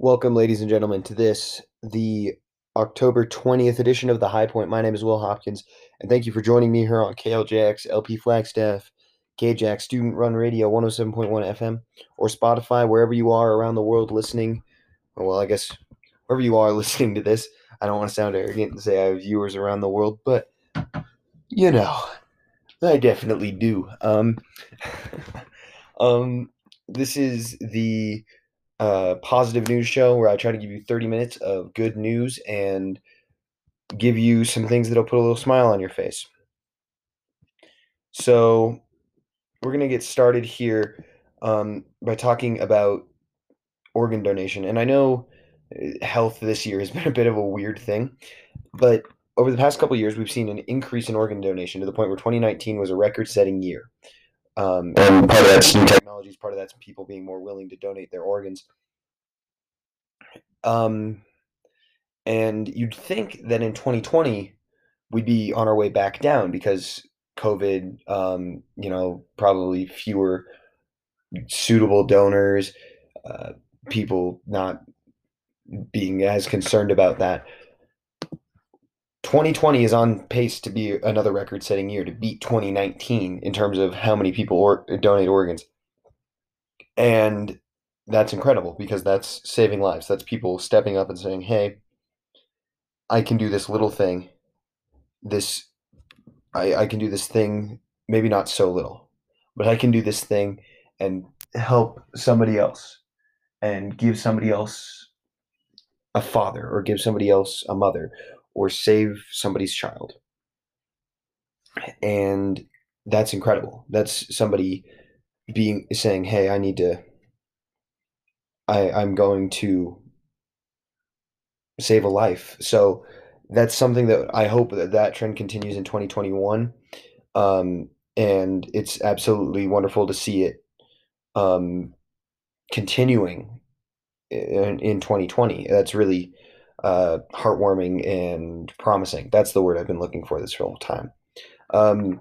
Welcome, ladies and gentlemen, to this, the October 20th edition of The High Point. My name is Will Hopkins, and thank you for joining me here on KLJX, LP Flagstaff, KJACK Student Run Radio 107.1 FM, or Spotify, wherever you are around the world listening. Well, I guess wherever you are listening to this. I don't want to sound arrogant and say I have viewers around the world, but you know, I definitely do. Um, um, this is the uh, positive news show where I try to give you 30 minutes of good news and give you some things that'll put a little smile on your face. So, we're going to get started here um, by talking about organ donation. And I know uh, health this year has been a bit of a weird thing, but over the past couple years, we've seen an increase in organ donation to the point where 2019 was a record setting year. Um, and part of that's new technologies, part of that's people being more willing to donate their organs. Um, and you'd think that in 2020 we'd be on our way back down because COVID, um, you know, probably fewer suitable donors, uh, people not being as concerned about that. 2020 is on pace to be another record setting year to beat 2019 in terms of how many people or, donate organs. And that's incredible because that's saving lives. That's people stepping up and saying, "Hey, I can do this little thing. This I, I can do this thing, maybe not so little, but I can do this thing and help somebody else and give somebody else a father or give somebody else a mother or save somebody's child. And that's incredible. That's somebody being saying, "Hey, I need to I I'm going to save a life." So that's something that I hope that that trend continues in 2021. Um, and it's absolutely wonderful to see it um, continuing in, in 2020. That's really uh, heartwarming and promising. That's the word I've been looking for this whole time. Um,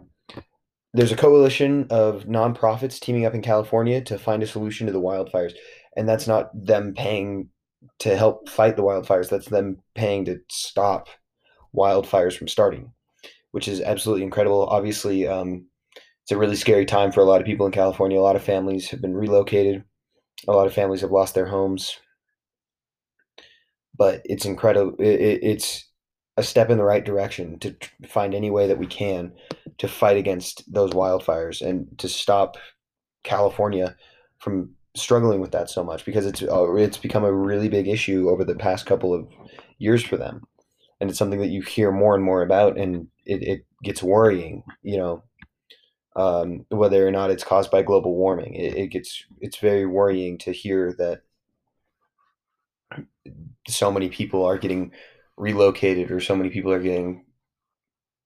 there's a coalition of nonprofits teaming up in California to find a solution to the wildfires, and that's not them paying to help fight the wildfires. That's them paying to stop wildfires from starting, which is absolutely incredible. Obviously, um, it's a really scary time for a lot of people in California. A lot of families have been relocated. A lot of families have lost their homes but it's incredible. It, it's a step in the right direction to find any way that we can to fight against those wildfires and to stop California from struggling with that so much because it's uh, it's become a really big issue over the past couple of years for them and it's something that you hear more and more about and it, it gets worrying you know um, whether or not it's caused by global warming it, it gets it's very worrying to hear that so many people are getting relocated or so many people are getting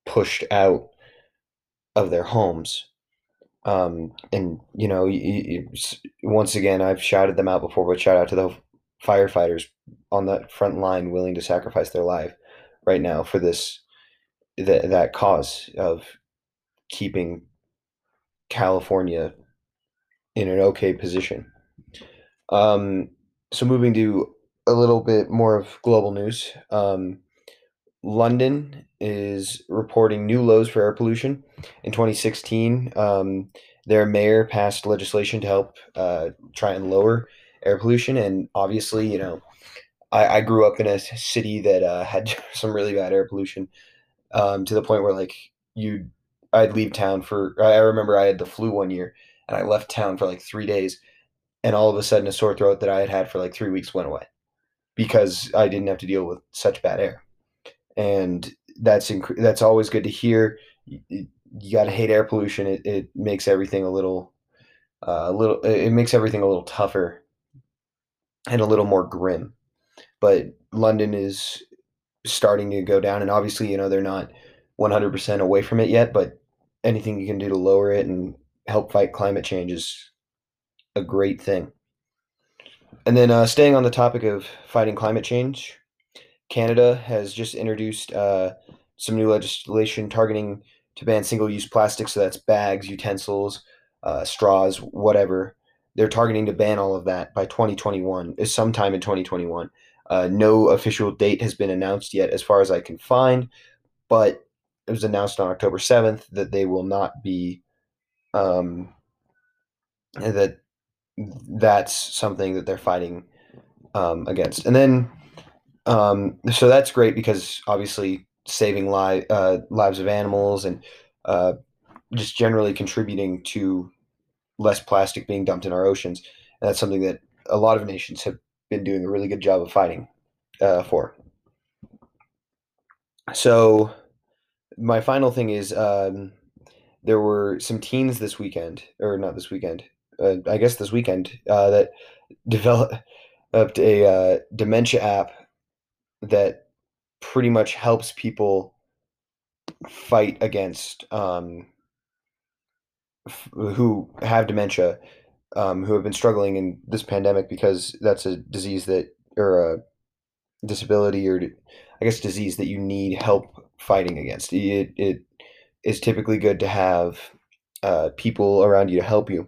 pushed out of their homes. Um, and you know once again i've shouted them out before but shout out to the firefighters on the front line willing to sacrifice their life right now for this that, that cause of keeping california in an okay position. Um, so moving to a little bit more of global news. Um, London is reporting new lows for air pollution. In 2016, um, their mayor passed legislation to help uh, try and lower air pollution. And obviously, you know, I, I grew up in a city that uh, had some really bad air pollution um, to the point where, like, you, I'd leave town for. I remember I had the flu one year, and I left town for like three days, and all of a sudden, a sore throat that I had had for like three weeks went away because I didn't have to deal with such bad air. And that's inc- that's always good to hear. You, you got to hate air pollution. It, it makes everything a little uh, a little it makes everything a little tougher and a little more grim. But London is starting to go down and obviously, you know, they're not 100% away from it yet, but anything you can do to lower it and help fight climate change is a great thing. And then uh, staying on the topic of fighting climate change, Canada has just introduced uh, some new legislation targeting to ban single use plastics. So that's bags, utensils, uh, straws, whatever, they're targeting to ban all of that by 2021, is sometime in 2021. Uh, no official date has been announced yet, as far as I can find, but it was announced on October 7th that they will not be, um, that that's something that they're fighting um, against. And then, um, so that's great because obviously saving li- uh, lives of animals and uh, just generally contributing to less plastic being dumped in our oceans. And that's something that a lot of nations have been doing a really good job of fighting uh, for. So, my final thing is um, there were some teens this weekend, or not this weekend, uh, I guess this weekend, uh, that developed a uh, dementia app that pretty much helps people fight against um, f- who have dementia, um, who have been struggling in this pandemic because that's a disease that or a disability or I guess disease that you need help fighting against. It it is typically good to have uh, people around you to help you.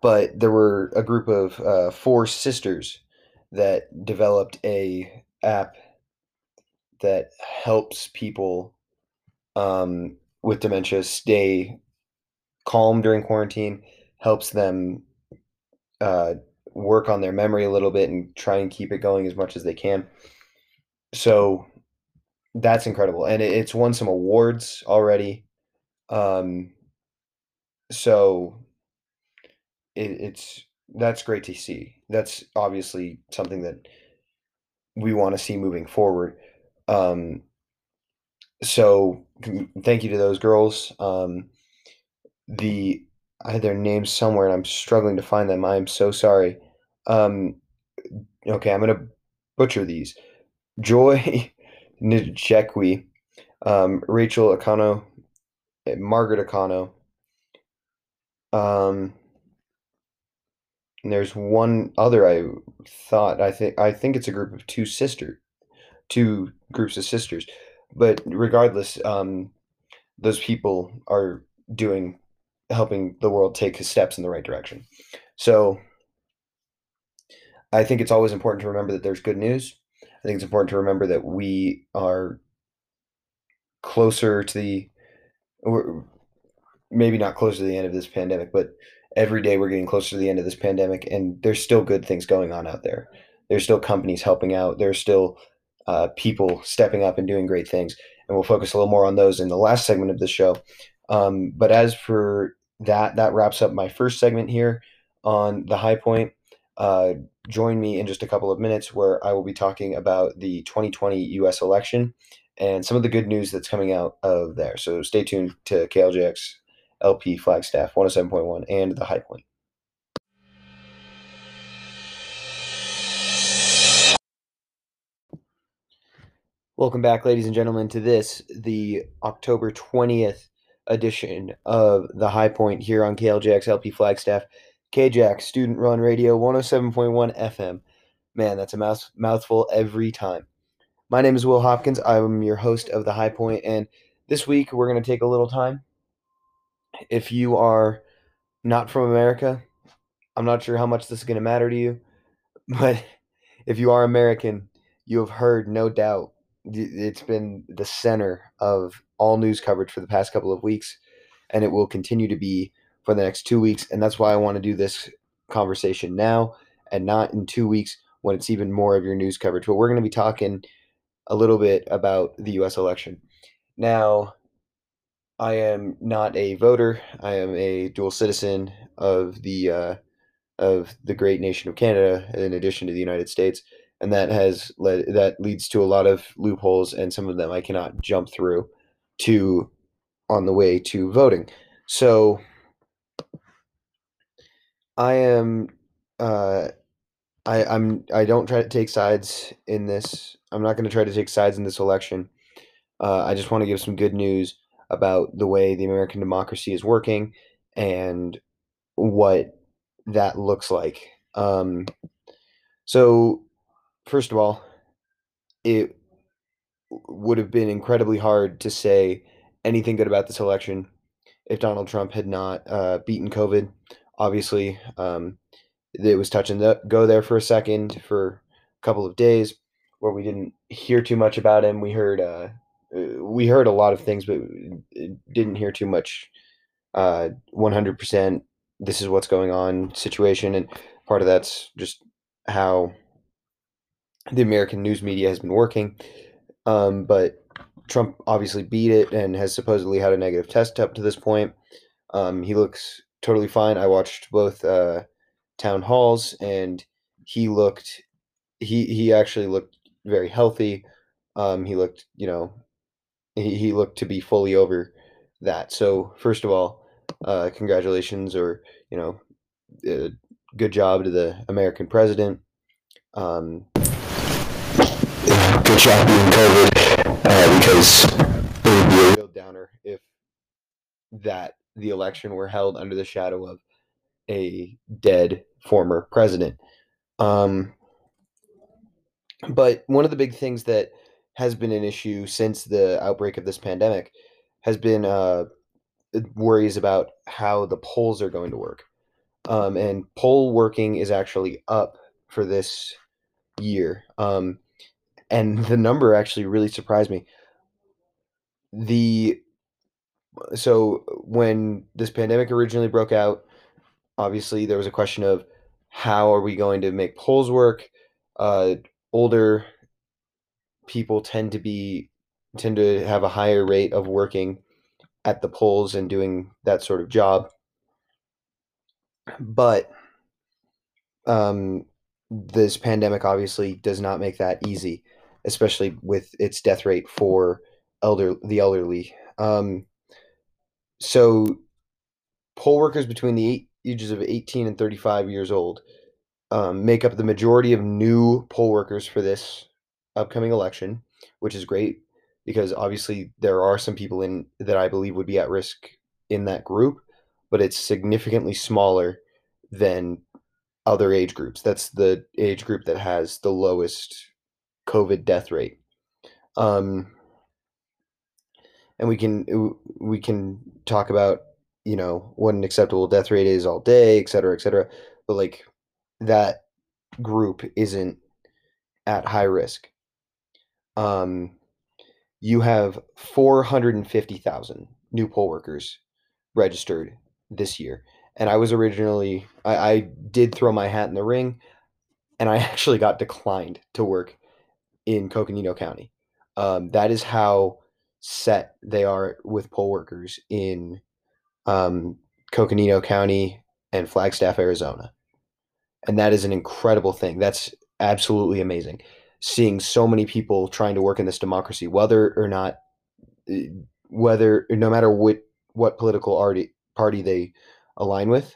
But there were a group of uh, four sisters that developed a app that helps people um, with dementia stay calm during quarantine, helps them uh, work on their memory a little bit and try and keep it going as much as they can. So that's incredible, and it, it's won some awards already. Um, so it, it's that's great to see. That's obviously something that we want to see moving forward. Um, so thank you to those girls. Um, the I had their names somewhere and I'm struggling to find them. I'm so sorry. Um, okay, I'm gonna butcher these. Joy Njekwi, um, Rachel Akano, eh, Margaret Akano. Um, and there's one other I thought I think I think it's a group of two sister, two groups of sisters, but regardless, um, those people are doing helping the world take steps in the right direction. So I think it's always important to remember that there's good news. I think it's important to remember that we are closer to the, or maybe not closer to the end of this pandemic, but every day we're getting closer to the end of this pandemic, and there's still good things going on out there. There's still companies helping out. There's still uh, people stepping up and doing great things, and we'll focus a little more on those in the last segment of the show. Um, but as for that, that wraps up my first segment here on the high point. Uh, join me in just a couple of minutes where I will be talking about the 2020 US election and some of the good news that's coming out of there. So stay tuned to KLJX LP Flagstaff 107.1 and the high point. Welcome back, ladies and gentlemen, to this, the October 20th edition of the High Point here on KLJX LP Flagstaff. KJACK Student Run Radio 107.1 FM. Man, that's a mouth, mouthful every time. My name is Will Hopkins. I'm your host of The High Point, and this week we're going to take a little time. If you are not from America, I'm not sure how much this is going to matter to you, but if you are American, you have heard, no doubt, it's been the center of all news coverage for the past couple of weeks, and it will continue to be for the next two weeks. And that's why I want to do this conversation now and not in two weeks when it's even more of your news coverage. But we're going to be talking a little bit about the US election. Now, I am not a voter. I am a dual citizen of the uh, of the great nation of Canada, in addition to the United States, and that has led that leads to a lot of loopholes, and some of them I cannot jump through to on the way to voting. So I am uh I I'm I don't try to take sides in this. I'm not going to try to take sides in this election. Uh, I just want to give some good news about the way the American democracy is working and what that looks like. Um, so, first of all, it would have been incredibly hard to say anything good about this election if Donald Trump had not uh, beaten COVID. Obviously, um, it was touch and go there for a second for a couple of days where we didn't hear too much about him. We heard uh, we heard a lot of things, but didn't hear too much. Uh, one hundred percent. This is what's going on situation, and part of that's just how the American news media has been working. Um, but Trump obviously beat it and has supposedly had a negative test up to this point. Um, he looks totally fine. I watched both uh, town halls, and he looked he he actually looked very healthy. Um, he looked, you know, he, he looked to be fully over that. So first of all, uh, congratulations, or you know, uh, good job to the American president. Um, good job being COVID uh, because it would be a real downer if that the election were held under the shadow of a dead former president. Um, but one of the big things that has been an issue since the outbreak of this pandemic has been uh, worries about how the polls are going to work. Um, and poll working is actually up for this year. Um, and the number actually really surprised me. The so when this pandemic originally broke out, obviously there was a question of how are we going to make polls work? Uh, older people tend to be tend to have a higher rate of working at the polls and doing that sort of job. But um, this pandemic obviously does not make that easy, especially with its death rate for elder the elderly. Um, so, poll workers between the ages of 18 and 35 years old um, make up the majority of new poll workers for this upcoming election, which is great because obviously there are some people in that I believe would be at risk in that group, but it's significantly smaller than other age groups. That's the age group that has the lowest COVID death rate. Um, and we can we can talk about you know what an acceptable death rate is all day, et cetera, et cetera. But like that group isn't at high risk. Um, you have 450,000 new poll workers registered this year. And I was originally, I, I did throw my hat in the ring, and I actually got declined to work in Coconino County. Um, that is how set they are with poll workers in um, Coconino County and Flagstaff, Arizona and that is an incredible thing. That's absolutely amazing. Seeing so many people trying to work in this democracy, whether or not, eh, whether no matter what what political party party they align with,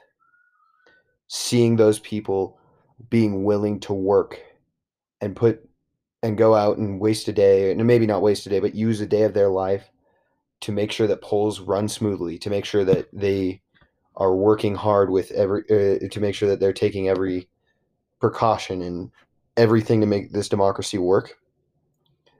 seeing those people being willing to work and put and go out and waste a day, and maybe not waste a day, but use a day of their life to make sure that polls run smoothly, to make sure that they are working hard with every uh, to make sure that they're taking every precaution and everything to make this democracy work.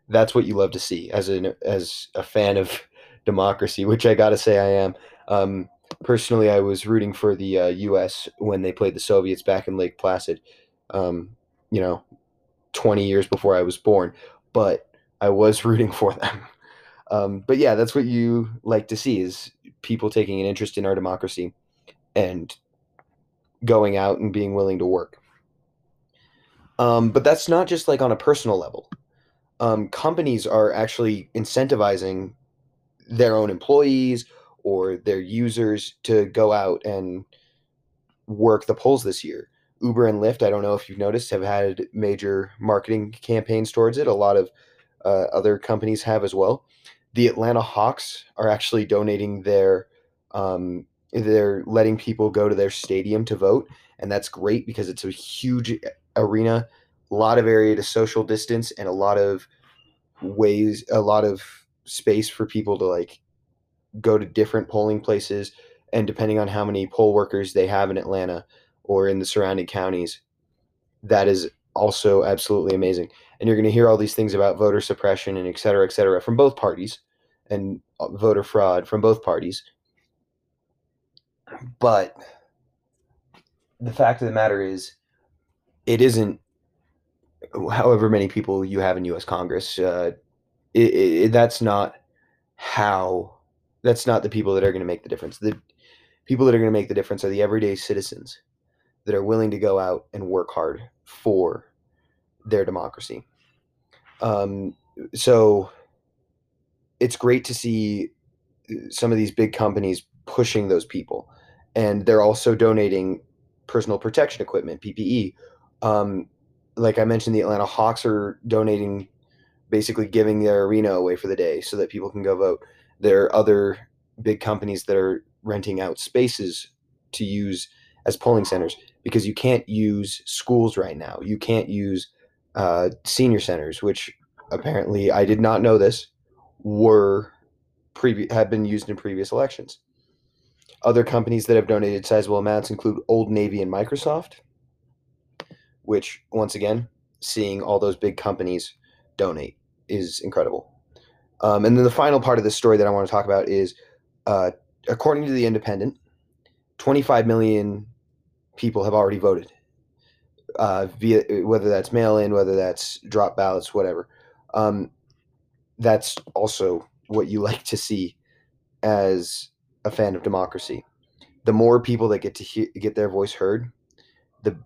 That's what you love to see as an as a fan of democracy, which I gotta say I am. Um, personally, I was rooting for the uh, U.S. when they played the Soviets back in Lake Placid. Um, you know, twenty years before I was born, but I was rooting for them. Um, but yeah, that's what you like to see is people taking an interest in our democracy and going out and being willing to work. Um, but that's not just like on a personal level. Um, companies are actually incentivizing their own employees or their users to go out and work the polls this year. Uber and Lyft, I don't know if you've noticed, have had major marketing campaigns towards it. A lot of uh, other companies have as well. The Atlanta Hawks are actually donating their um, they're letting people go to their stadium to vote and that's great because it's a huge arena a lot of area to social distance and a lot of ways a lot of space for people to like go to different polling places and depending on how many poll workers they have in Atlanta or in the surrounding counties that is also absolutely amazing. And you're going to hear all these things about voter suppression and et cetera et cetera from both parties and uh, voter fraud from both parties. But the fact of the matter is, it isn't. However many people you have in U.S. Congress, uh, it, it, that's not how. That's not the people that are going to make the difference. The people that are going to make the difference are the everyday citizens that are willing to go out and work hard for their democracy. Um, so it's great to see some of these big companies pushing those people, and they're also donating personal protection equipment (PPE). Um, like I mentioned, the Atlanta Hawks are donating, basically giving their arena away for the day so that people can go vote. There are other big companies that are renting out spaces to use as polling centers because you can't use schools right now. You can't use uh, senior centers, which apparently I did not know this were had been used in previous elections. Other companies that have donated sizable amounts include Old Navy and Microsoft, which once again, seeing all those big companies donate is incredible. Um, and then the final part of this story that I want to talk about is, uh, according to the Independent, 25 million people have already voted uh, via whether that's mail in, whether that's drop ballots, whatever. Um, that's also what you like to see as a fan of democracy. The more people that get to he- get their voice heard, the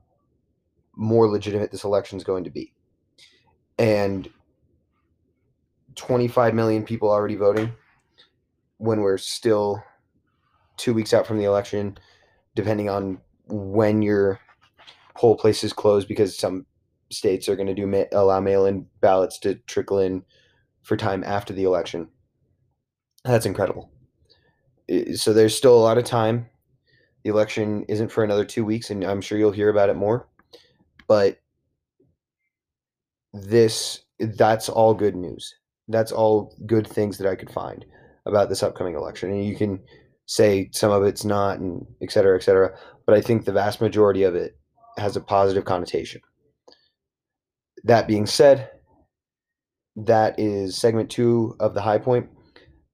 more legitimate this election is going to be. And 25 million people already voting when we're still two weeks out from the election, depending on when your poll places close, because some states are going to do ma- allow mail-in ballots to trickle in for time after the election. That's incredible. So there's still a lot of time. The election isn't for another two weeks, and I'm sure you'll hear about it more. But this that's all good news. That's all good things that I could find about this upcoming election. And you can say some of it's not and et cetera, et cetera. But I think the vast majority of it has a positive connotation. That being said, that is segment two of the high point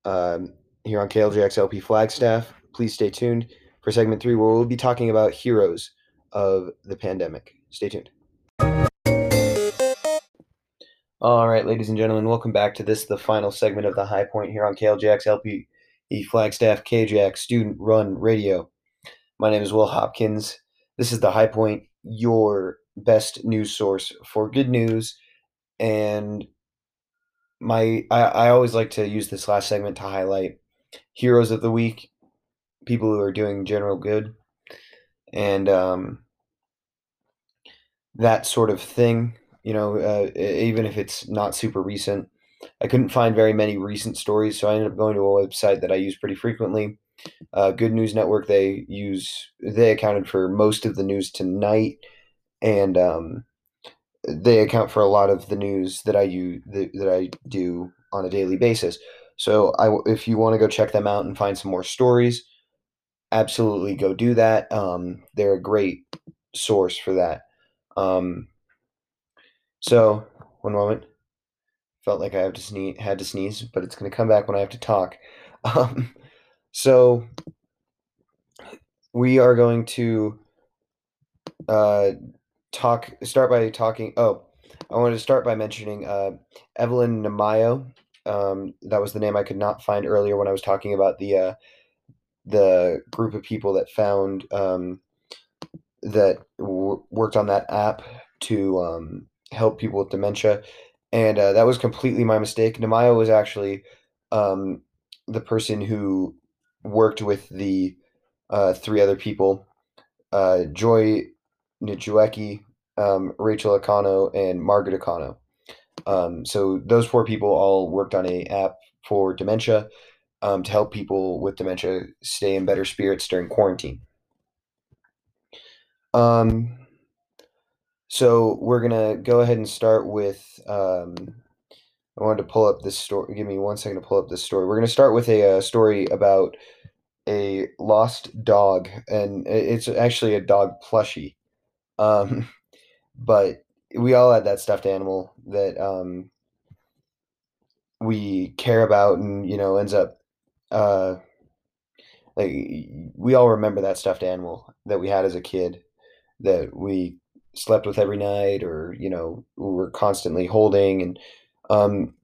um, here on KLJXLP Flagstaff. Please stay tuned for segment three, where we'll be talking about heroes of the pandemic. Stay tuned. All right, ladies and gentlemen, welcome back to this, the final segment of the high point here on KLJXLP Flagstaff KJACK Student Run Radio. My name is Will Hopkins. This is the high point, your best news source for good news and my I, I always like to use this last segment to highlight heroes of the week, people who are doing general good, and um, that sort of thing. You know, uh, even if it's not super recent, I couldn't find very many recent stories, so I ended up going to a website that I use pretty frequently. Uh, Good News Network. They use they accounted for most of the news tonight, and um, they account for a lot of the news that I use that, that I do on a daily basis. So I, if you want to go check them out and find some more stories, absolutely go do that. Um, they're a great source for that. Um, so one moment, felt like I have to sneeze, had to sneeze, but it's going to come back when I have to talk. Um, so we are going to uh, talk start by talking oh i wanted to start by mentioning uh, evelyn namayo um, that was the name i could not find earlier when i was talking about the uh, the group of people that found um, that w- worked on that app to um, help people with dementia and uh, that was completely my mistake namayo was actually um, the person who worked with the uh, three other people uh, joy Njueki, um, Rachel Akano, and Margaret Akano. Um, so those four people all worked on a app for dementia um, to help people with dementia stay in better spirits during quarantine. Um, so we're gonna go ahead and start with. Um, I wanted to pull up this story. Give me one second to pull up this story. We're gonna start with a, a story about a lost dog, and it's actually a dog plushie. Um, but we all had that stuffed animal that um, we care about, and you know ends up uh, like we all remember that stuffed animal that we had as a kid that we slept with every night or you know we were constantly holding. And um,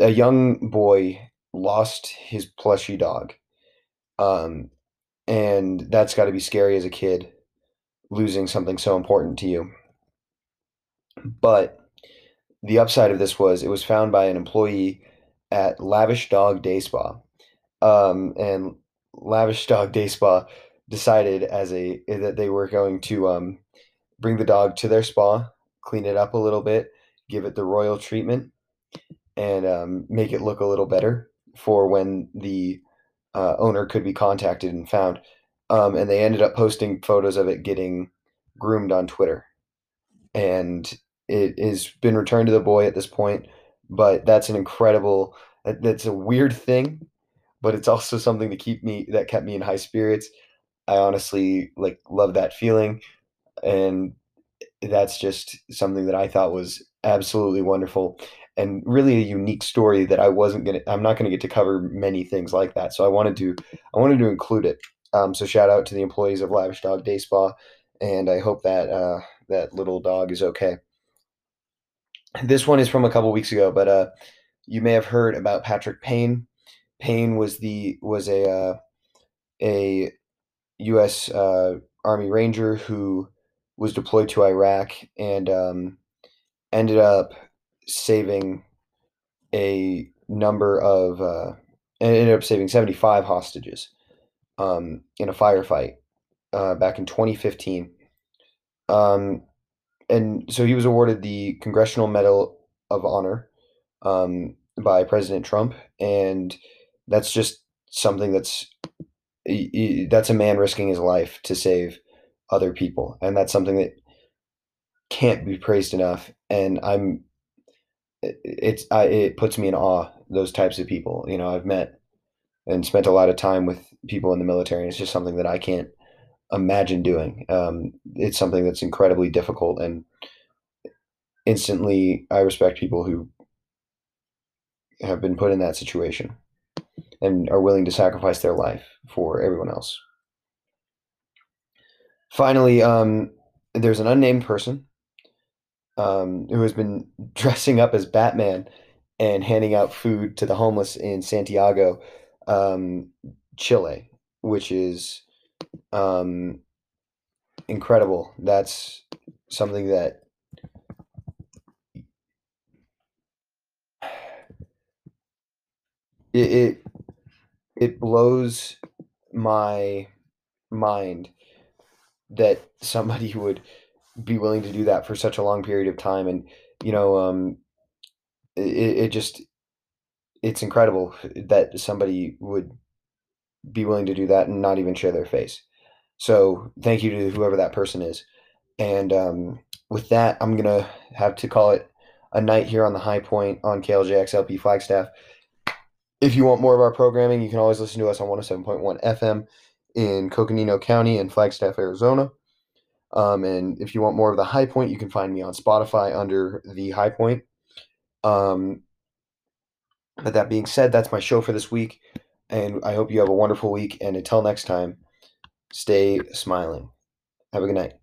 a young boy lost his plushy dog um, and that's got to be scary as a kid losing something so important to you. But the upside of this was it was found by an employee at Lavish Dog Day Spa. Um, and Lavish Dog Day Spa decided as a that they were going to um, bring the dog to their spa, clean it up a little bit, give it the royal treatment, and um, make it look a little better for when the uh, owner could be contacted and found. Um, and they ended up posting photos of it getting groomed on Twitter, and it has been returned to the boy at this point. But that's an incredible. That's a weird thing, but it's also something to keep me that kept me in high spirits. I honestly like love that feeling and that's just something that I thought was absolutely wonderful and really a unique story that I wasn't gonna I'm not gonna get to cover many things like that. So I wanted to I wanted to include it. Um, so shout out to the employees of Lavish Dog Day Spa, and I hope that uh, that little dog is okay. This one is from a couple weeks ago, but uh, you may have heard about Patrick Payne. Payne was the was a uh, a U.S. Uh, Army Ranger who was deployed to Iraq and um, ended up saving a number of uh, ended up saving 75 hostages um, in a firefight uh, back in 2015. Um, and so he was awarded the Congressional Medal of Honor um, by President Trump, and that's just something that's that's a man risking his life to save other people, and that's something that can't be praised enough. And I'm it's I, it puts me in awe those types of people. You know, I've met and spent a lot of time with people in the military. And it's just something that I can't imagine doing. Um, it's something that's incredibly difficult, and instantly, I respect people who have been put in that situation and are willing to sacrifice their life for everyone else. Finally, um, there's an unnamed person um, who has been dressing up as Batman and handing out food to the homeless in Santiago, um, Chile, which is um, incredible. That's something that it, it it blows my mind that somebody would be willing to do that for such a long period of time. And you know um it, it just it's incredible that somebody would be willing to do that and not even share their face. So thank you to whoever that person is. And um with that i'm gonna have to call it a night here on the high point on kljxlp flagstaff if you want more of our programming you can always listen to us on 107.1 fm in coconino county and flagstaff arizona um, and if you want more of the high point, you can find me on Spotify under the high point. Um, but that being said, that's my show for this week. And I hope you have a wonderful week. And until next time, stay smiling. Have a good night.